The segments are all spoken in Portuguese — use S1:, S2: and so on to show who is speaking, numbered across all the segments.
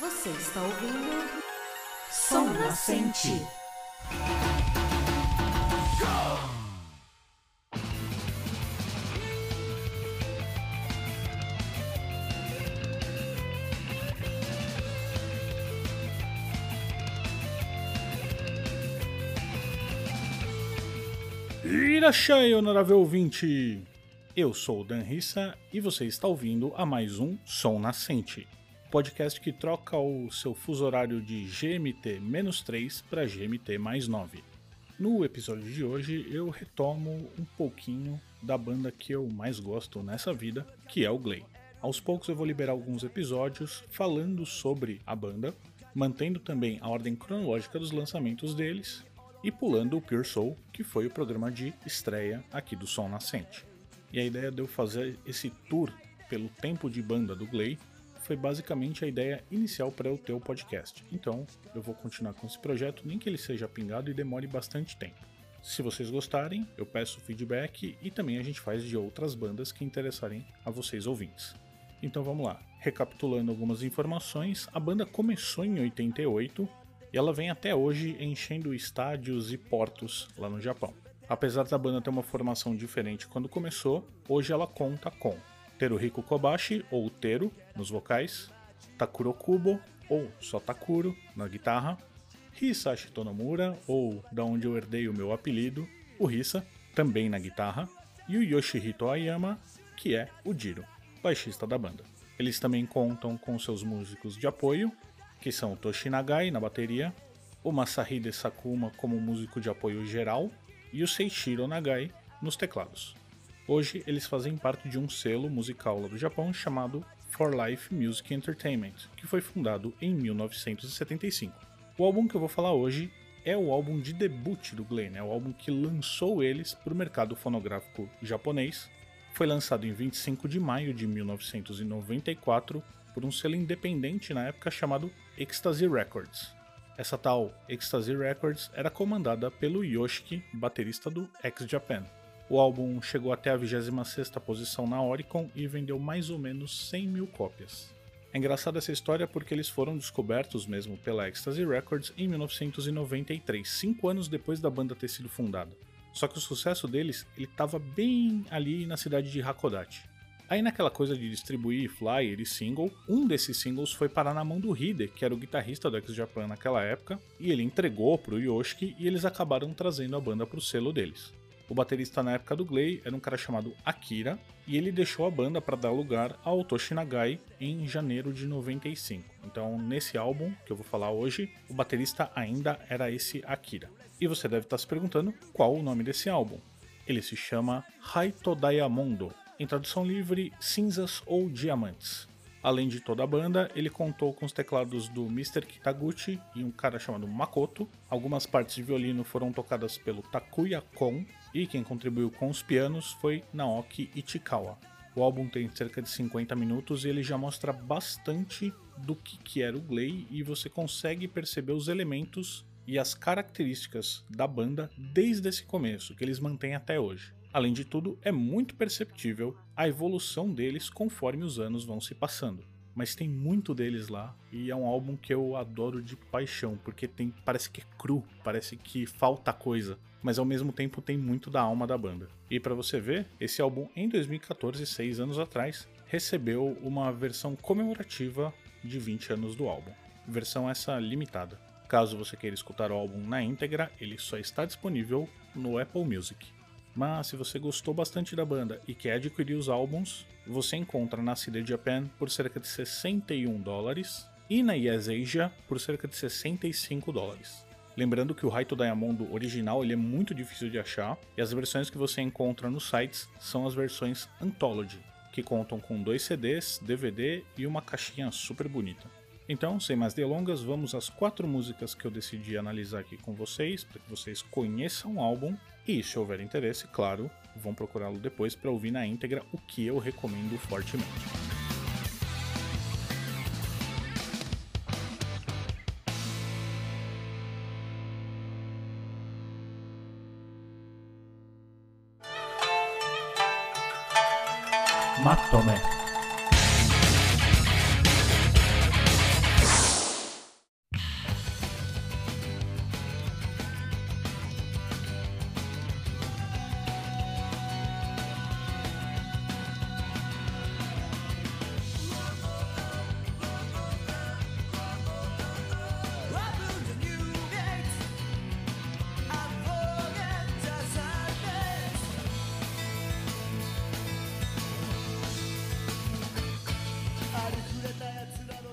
S1: Você está ouvindo Som Nascente.
S2: Irachai, honorável ouvinte! Eu sou o Dan Rissa e você está ouvindo a mais um Som Nascente, podcast que troca o seu fuso horário de GMT-3 para GMT-9. No episódio de hoje eu retomo um pouquinho da banda que eu mais gosto nessa vida, que é o Glay. Aos poucos eu vou liberar alguns episódios falando sobre a banda, mantendo também a ordem cronológica dos lançamentos deles e pulando o Pure Soul, que foi o programa de estreia aqui do Som Nascente. E a ideia de eu fazer esse tour pelo tempo de banda do Glay foi basicamente a ideia inicial para o podcast. Então, eu vou continuar com esse projeto, nem que ele seja pingado e demore bastante tempo. Se vocês gostarem, eu peço feedback e também a gente faz de outras bandas que interessarem a vocês ouvintes. Então vamos lá. Recapitulando algumas informações, a banda começou em 88 e ela vem até hoje enchendo estádios e portos lá no Japão. Apesar da banda ter uma formação diferente quando começou, hoje ela conta com Teruhiko Kobashi, ou Teru, nos vocais, Takuro Kubo, ou só Takuro, na guitarra, Hisashi Tonomura, ou da onde eu herdei o meu apelido, o Hisa, também na guitarra, e o Yoshihito Ayama, que é o Jiro, baixista da banda. Eles também contam com seus músicos de apoio, que são Toshi Nagai na bateria, o Masahide Sakuma como músico de apoio geral e o Seichiro Nagai nos teclados. Hoje eles fazem parte de um selo musical lá do Japão chamado For Life Music Entertainment, que foi fundado em 1975. O álbum que eu vou falar hoje é o álbum de debut do Glenn, é o álbum que lançou eles para o mercado fonográfico japonês. Foi lançado em 25 de maio de 1994 por um selo independente na época chamado Ecstasy Records. Essa tal Ecstasy Records era comandada pelo Yoshiki, baterista do X-Japan. O álbum chegou até a 26ª posição na Oricon e vendeu mais ou menos 100 mil cópias. É engraçada essa história porque eles foram descobertos mesmo pela Ecstasy Records em 1993, cinco anos depois da banda ter sido fundada. Só que o sucesso deles estava bem ali na cidade de Hakodate. Aí naquela coisa de distribuir flyer e single, um desses singles foi parar na mão do Hide, que era o guitarrista do X-Japan naquela época, e ele entregou pro Yoshiki e eles acabaram trazendo a banda pro selo deles. O baterista na época do Glay era um cara chamado Akira, e ele deixou a banda para dar lugar ao Toshi Nagai em janeiro de 95. Então, nesse álbum que eu vou falar hoje, o baterista ainda era esse Akira. E você deve estar se perguntando qual o nome desse álbum. Ele se chama Haito Diamondo, em tradução livre, Cinzas ou Diamantes. Além de toda a banda, ele contou com os teclados do Mr. Kitaguchi e um cara chamado Makoto. Algumas partes de violino foram tocadas pelo Takuya Kon e quem contribuiu com os pianos foi Naoki Ichikawa. O álbum tem cerca de 50 minutos e ele já mostra bastante do que, que era o Glay e você consegue perceber os elementos e as características da banda desde esse começo, que eles mantêm até hoje. Além de tudo, é muito perceptível a evolução deles conforme os anos vão se passando. Mas tem muito deles lá e é um álbum que eu adoro de paixão, porque tem parece que é cru, parece que falta coisa, mas ao mesmo tempo tem muito da alma da banda. E para você ver, esse álbum em 2014, seis anos atrás, recebeu uma versão comemorativa de 20 anos do álbum. Versão essa limitada. Caso você queira escutar o álbum na íntegra, ele só está disponível no Apple Music. Mas se você gostou bastante da banda e quer adquirir os álbuns, você encontra na CD Japan por cerca de 61 dólares e na Yes Asia por cerca de 65 dólares. Lembrando que o Raito Diamond original ele é muito difícil de achar e as versões que você encontra nos sites são as versões Anthology, que contam com dois CDs, DVD e uma caixinha super bonita. Então, sem mais delongas, vamos às quatro músicas que eu decidi analisar aqui com vocês, para que vocês conheçam o álbum e, se houver interesse, claro, vão procurá-lo depois para ouvir na íntegra, o que eu recomendo fortemente.
S3: まとめ。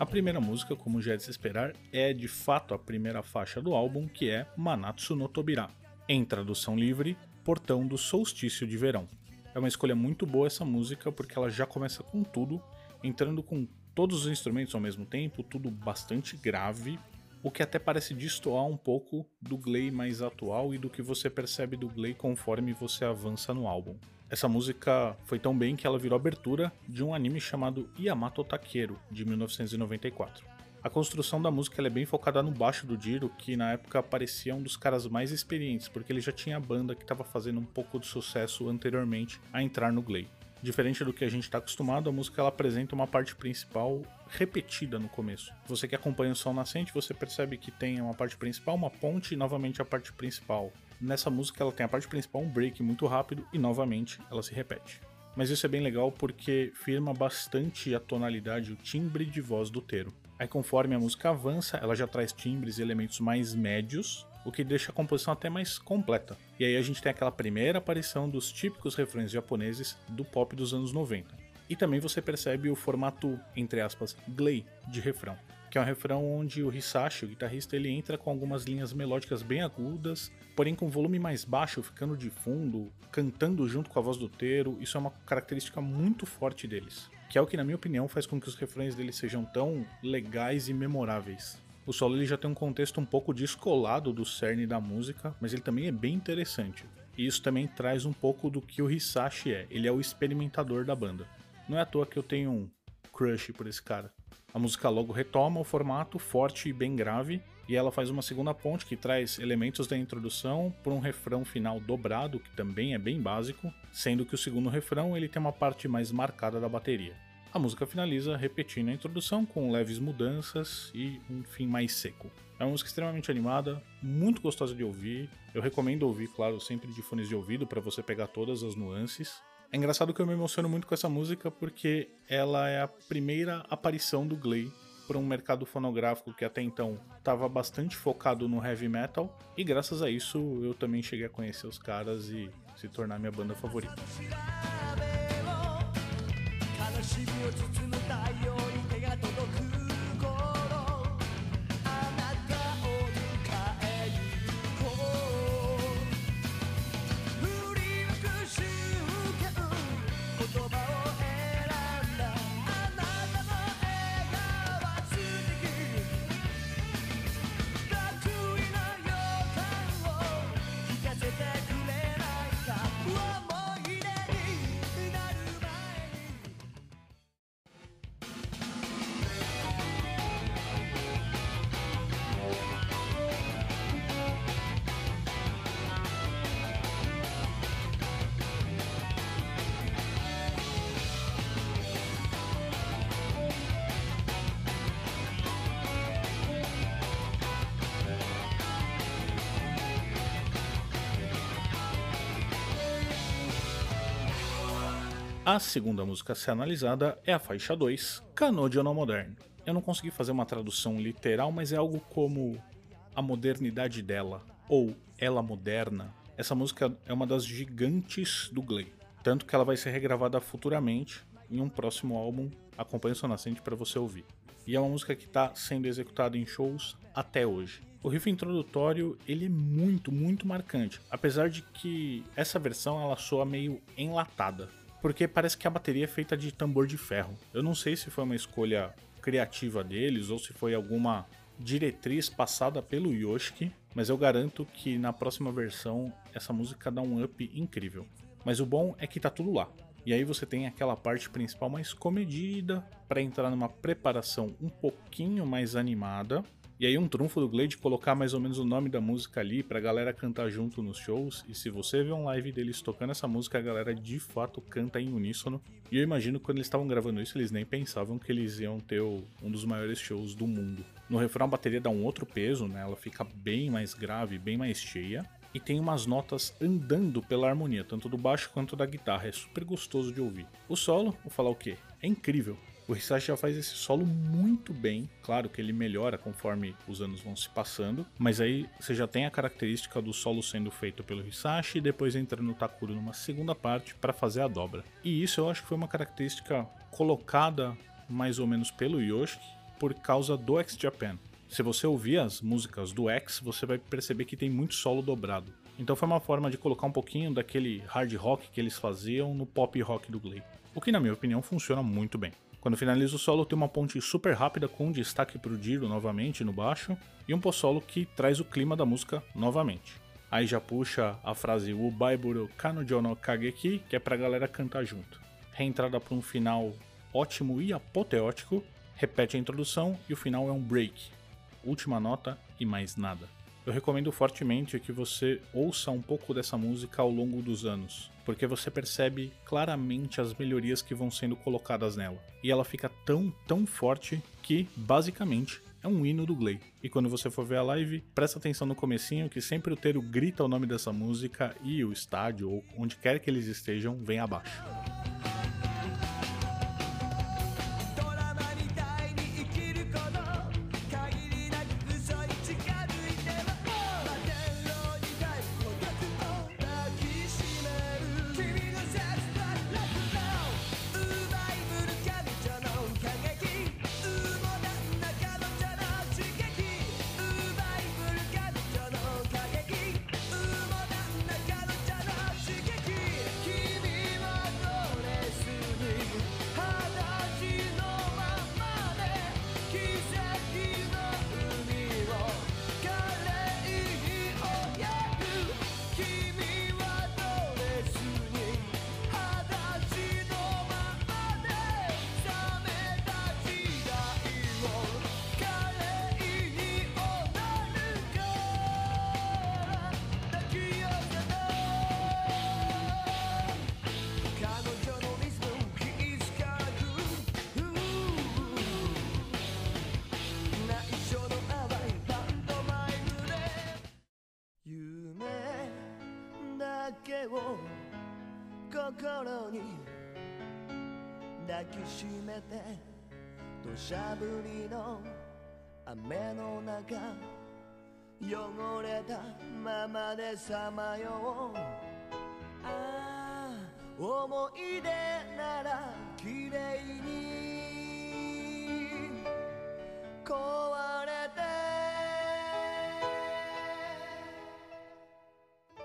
S2: A primeira música, como já é de se esperar, é de fato a primeira faixa do álbum, que é Manatsu no Tobira. Em tradução livre, Portão do Solstício de Verão. É uma escolha muito boa essa música porque ela já começa com tudo, entrando com todos os instrumentos ao mesmo tempo, tudo bastante grave, o que até parece destoar um pouco do Glay mais atual e do que você percebe do Glay conforme você avança no álbum. Essa música foi tão bem que ela virou abertura de um anime chamado Yamato Takeru, de 1994. A construção da música é bem focada no baixo do Jiro, que na época parecia um dos caras mais experientes, porque ele já tinha a banda que estava fazendo um pouco de sucesso anteriormente a entrar no Glay. Diferente do que a gente está acostumado, a música ela apresenta uma parte principal repetida no começo. Você que acompanha o Sol Nascente, você percebe que tem uma parte principal, uma ponte e novamente a parte principal. Nessa música ela tem a parte principal, um break muito rápido e novamente ela se repete. Mas isso é bem legal porque firma bastante a tonalidade, o timbre de voz do Teiro. Aí conforme a música avança, ela já traz timbres e elementos mais médios, o que deixa a composição até mais completa. E aí a gente tem aquela primeira aparição dos típicos refrões japoneses do pop dos anos 90. E também você percebe o formato, entre aspas, glay de refrão, que é um refrão onde o Hisashi, o guitarrista, ele entra com algumas linhas melódicas bem agudas, porém com volume mais baixo, ficando de fundo, cantando junto com a voz do Teiro. Isso é uma característica muito forte deles que é o que, na minha opinião, faz com que os refrões dele sejam tão legais e memoráveis. O solo ele já tem um contexto um pouco descolado do cerne da música, mas ele também é bem interessante. E isso também traz um pouco do que o Hisashi é, ele é o experimentador da banda. Não é à toa que eu tenho um crush por esse cara. A música logo retoma o formato forte e bem grave, e ela faz uma segunda ponte que traz elementos da introdução por um refrão final dobrado, que também é bem básico, sendo que o segundo refrão ele tem uma parte mais marcada da bateria. A música finaliza repetindo a introdução com leves mudanças e um fim mais seco. É uma música extremamente animada, muito gostosa de ouvir. Eu recomendo ouvir, claro, sempre de fones de ouvido para você pegar todas as nuances. É engraçado que eu me emociono muito com essa música porque ela é a primeira aparição do Glay para um mercado fonográfico que até então estava bastante focado no heavy metal, e graças a isso eu também cheguei a conhecer os caras e se tornar minha banda favorita. A segunda música a ser analisada é a faixa 2, Canodio no Modern. Eu não consegui fazer uma tradução literal, mas é algo como a modernidade dela, ou ela moderna. Essa música é uma das gigantes do Glay, tanto que ela vai ser regravada futuramente em um próximo álbum, acompanhe seu nascente para você ouvir. E é uma música que está sendo executada em shows até hoje. O riff introdutório ele é muito, muito marcante, apesar de que essa versão ela soa meio enlatada porque parece que a bateria é feita de tambor de ferro. Eu não sei se foi uma escolha criativa deles ou se foi alguma diretriz passada pelo Yoshiki, mas eu garanto que na próxima versão essa música dá um up incrível. Mas o bom é que tá tudo lá. E aí você tem aquela parte principal mais comedida para entrar numa preparação um pouquinho mais animada e aí um trunfo do Glade colocar mais ou menos o nome da música ali pra galera cantar junto nos shows. E se você vê um live deles tocando essa música, a galera de fato canta em uníssono. E eu imagino que quando eles estavam gravando isso, eles nem pensavam que eles iam ter um dos maiores shows do mundo. No refrão a bateria dá um outro peso, né? Ela fica bem mais grave, bem mais cheia. E tem umas notas andando pela harmonia, tanto do baixo quanto da guitarra. É super gostoso de ouvir. O solo, vou falar o quê? É incrível. O Hisashi já faz esse solo muito bem. Claro que ele melhora conforme os anos vão se passando, mas aí você já tem a característica do solo sendo feito pelo Hisashi e depois entra no Takuro numa segunda parte para fazer a dobra. E isso eu acho que foi uma característica colocada mais ou menos pelo Yoshiki por causa do X Japan. Se você ouvir as músicas do X, você vai perceber que tem muito solo dobrado. Então foi uma forma de colocar um pouquinho daquele hard rock que eles faziam no pop rock do Glee. O que na minha opinião funciona muito bem. Quando finaliza o solo tem uma ponte super rápida com destaque pro Diro novamente no baixo e um pós-solo que traz o clima da música novamente. Aí já puxa a frase Ubaiburu Kanojo no Kageki, que é pra galera cantar junto. Reentrada para um final ótimo e apoteótico, repete a introdução e o final é um break. Última nota e mais nada. Eu recomendo fortemente que você ouça um pouco dessa música ao longo dos anos, porque você percebe claramente as melhorias que vão sendo colocadas nela. E ela fica tão, tão forte que, basicamente, é um hino do Glay. E quando você for ver a live, presta atenção no comecinho que sempre o Teiro grita o nome dessa música e o estádio ou onde quer que eles estejam vem abaixo.
S3: けを心に抱きしめて土砂降りの雨の中汚れたままでさまようああ思い出なら綺麗に壊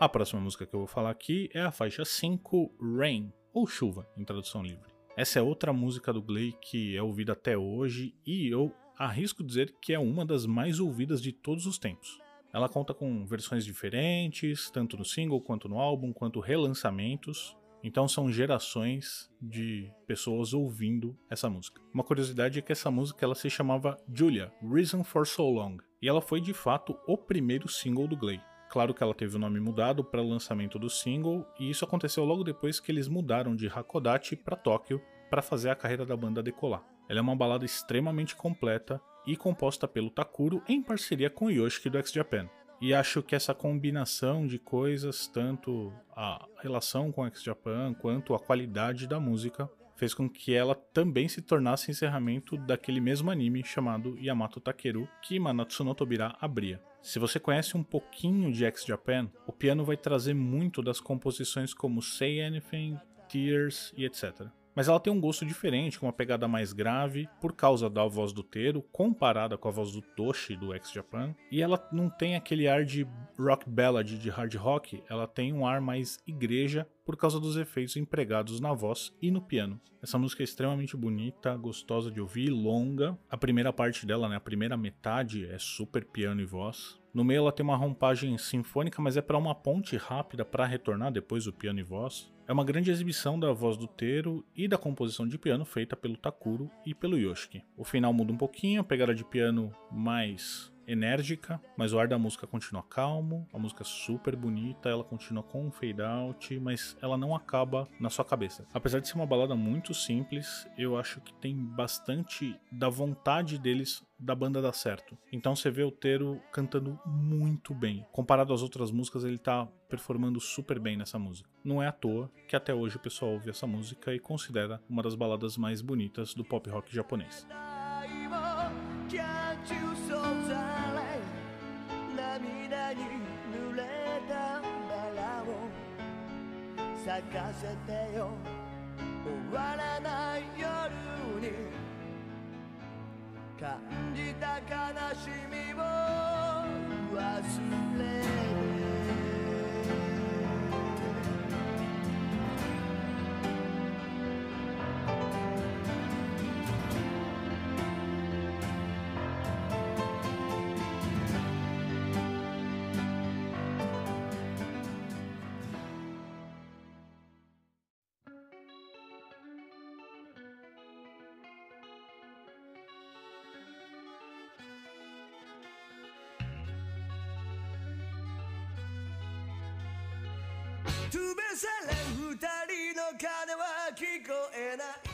S2: A próxima música que eu vou falar aqui é a faixa 5, Rain, ou Chuva, em tradução livre. Essa é outra música do Glee que é ouvida até hoje e eu arrisco dizer que é uma das mais ouvidas de todos os tempos. Ela conta com versões diferentes, tanto no single quanto no álbum, quanto relançamentos. Então são gerações de pessoas ouvindo essa música. Uma curiosidade é que essa música ela se chamava Julia, Reason for So Long, e ela foi de fato o primeiro single do Glee. Claro que ela teve o nome mudado para o lançamento do single, e isso aconteceu logo depois que eles mudaram de Hakodate para Tóquio para fazer a carreira da banda decolar. Ela é uma balada extremamente completa e composta pelo Takuro em parceria com Yoshiki do X Japan. E acho que essa combinação de coisas, tanto a relação com o X Japan quanto a qualidade da música, fez com que ela também se tornasse encerramento daquele mesmo anime chamado Yamato Takeru, que Manatsu no Tobira abria. Se você conhece um pouquinho de X Japan, o piano vai trazer muito das composições como Say Anything, Tears e etc. Mas ela tem um gosto diferente, com uma pegada mais grave, por causa da voz do Teru, comparada com a voz do Toshi do X Japan. E ela não tem aquele ar de rock ballad, de hard rock, ela tem um ar mais igreja, por causa dos efeitos empregados na voz e no piano. Essa música é extremamente bonita, gostosa de ouvir, longa. A primeira parte dela, né, a primeira metade é super piano e voz. No meio ela tem uma rompagem sinfônica, mas é para uma ponte rápida para retornar depois o piano e voz. É uma grande exibição da voz do Teru e da composição de piano feita pelo Takuro e pelo Yoshiki. O final muda um pouquinho, a pegada de piano mais enérgica, mas o ar da música continua calmo, a música é super bonita, ela continua com um fade out, mas ela não acaba na sua cabeça. Apesar de ser uma balada muito simples, eu acho que tem bastante da vontade deles da banda dar certo. Então você vê o Tero cantando muito bem. Comparado às outras músicas, ele tá performando super bem nessa música. Não é à toa que até hoje o pessoal ouve essa música e considera uma das baladas mais bonitas do pop rock japonês. 咲かせてよ。終わらない夜に。
S3: 感じた悲しみを忘れる。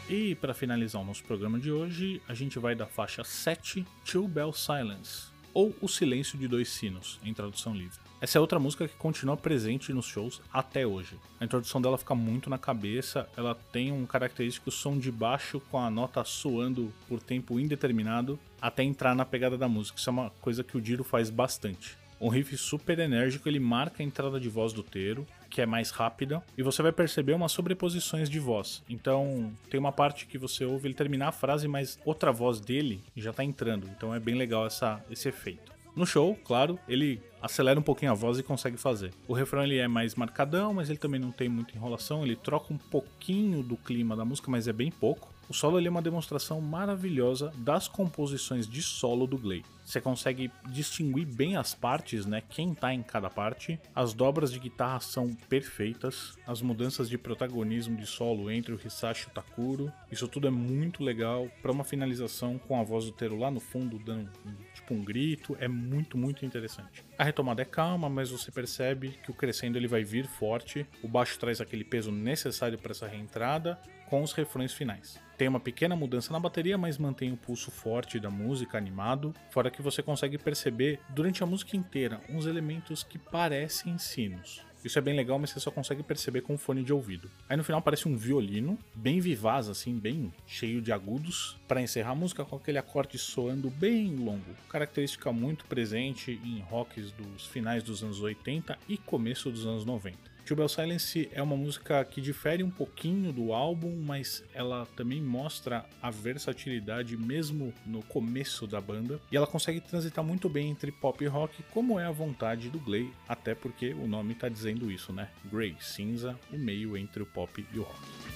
S2: E para finalizar o nosso programa de hoje, a gente vai da faixa 7, Two Bell Silence, ou O Silêncio de Dois Sinos, em tradução livre. Essa é outra música que continua presente nos shows até hoje. A introdução dela fica muito na cabeça, ela tem um característico som de baixo com a nota soando por tempo indeterminado até entrar na pegada da música. Isso é uma coisa que o Diro faz bastante. Um riff super enérgico, ele marca a entrada de voz do Teiro, que é mais rápida, e você vai perceber umas sobreposições de voz. Então, tem uma parte que você ouve ele terminar a frase, mas outra voz dele já tá entrando. Então é bem legal essa, esse efeito. No show, claro, ele acelera um pouquinho a voz e consegue fazer. O refrão ele é mais marcadão, mas ele também não tem muita enrolação, ele troca um pouquinho do clima da música, mas é bem pouco. O solo ele é uma demonstração maravilhosa das composições de solo do Gley. Você consegue distinguir bem as partes, né? Quem tá em cada parte. As dobras de guitarra são perfeitas. As mudanças de protagonismo de solo entre o Hisashi e o Takuro. Isso tudo é muito legal para uma finalização com a voz do Teru lá no fundo dando tipo um grito. É muito, muito interessante. A retomada é calma, mas você percebe que o crescendo ele vai vir forte. O baixo traz aquele peso necessário para essa reentrada com os refrões finais. Tem uma pequena mudança na bateria, mas mantém o pulso forte da música animado, fora que você consegue perceber durante a música inteira uns elementos que parecem sinos. Isso é bem legal, mas você só consegue perceber com o fone de ouvido. Aí no final aparece um violino, bem vivaz, assim, bem cheio de agudos, para encerrar a música com aquele acorde soando bem longo. Característica muito presente em rocks dos finais dos anos 80 e começo dos anos 90. Bell Silence é uma música que difere um pouquinho do álbum, mas ela também mostra a versatilidade mesmo no começo da banda, e ela consegue transitar muito bem entre pop e rock, como é a vontade do Gley, até porque o nome está dizendo isso, né? Grey, cinza, o meio entre o pop e o rock.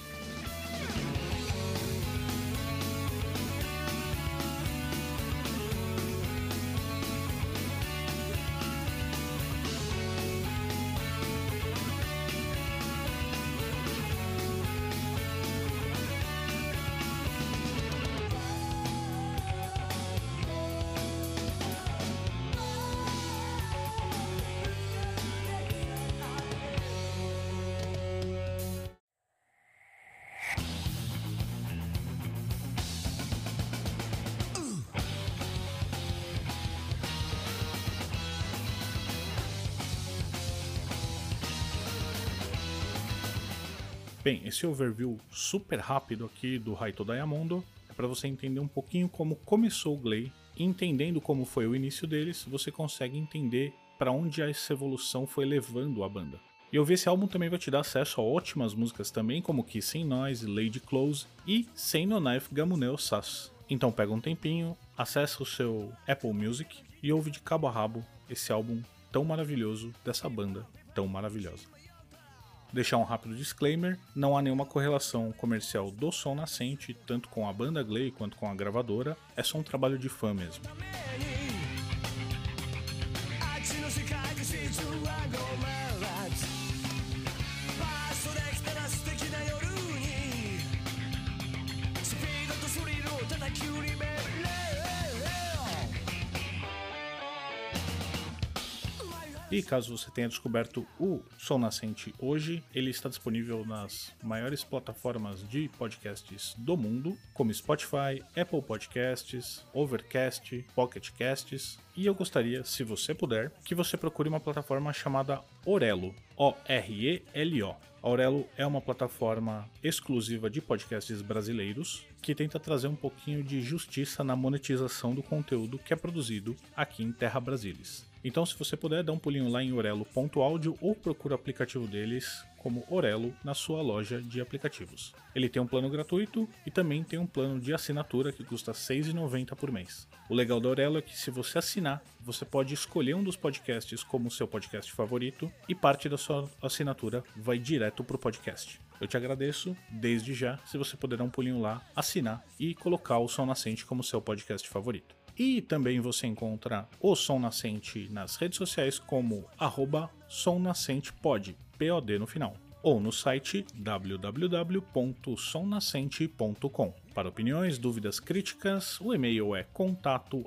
S2: Bem, esse overview super rápido aqui do Raito Diamondo é para você entender um pouquinho como começou o Glay. Entendendo como foi o início deles, você consegue entender para onde essa evolução foi levando a banda. E ouvir esse álbum também vai te dar acesso a ótimas músicas também, como Kissing Noise, Lady Close e Sem No Knife Gamuneo Sas. Então pega um tempinho, acessa o seu Apple Music e ouve de cabo a rabo esse álbum tão maravilhoso dessa banda tão maravilhosa deixar um rápido disclaimer: não há nenhuma correlação comercial do som nascente, tanto com a banda Glay quanto com a gravadora, é só um trabalho de fã mesmo.
S3: あ
S2: E caso você tenha descoberto o Som Nascente hoje, ele está disponível nas maiores plataformas de podcasts do mundo, como Spotify, Apple Podcasts, Overcast, Pocket Casts. E eu gostaria, se você puder, que você procure uma plataforma chamada Orelo, O-R-E-L-O. Aurelo é uma plataforma exclusiva de podcasts brasileiros que tenta trazer um pouquinho de justiça na monetização do conteúdo que é produzido aqui em Terra Brasilis. Então, se você puder, dá um pulinho lá em orelo.audio ou procura o aplicativo deles como Orelo na sua loja de aplicativos. Ele tem um plano gratuito e também tem um plano de assinatura que custa R$ 6,90 por mês. O legal da Orelo é que se você assinar, você pode escolher um dos podcasts como seu podcast favorito e parte da sua assinatura vai direto para o podcast. Eu te agradeço desde já se você puder dar um pulinho lá, assinar e colocar o Som Nascente como seu podcast favorito. E também você encontra o Som Nascente nas redes sociais como arroba somnascentepod, POD no final, ou no site www.somnascente.com. Para opiniões, dúvidas, críticas, o e-mail é contato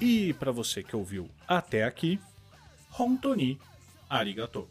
S2: E para você que ouviu até aqui, Hontoni Arigato.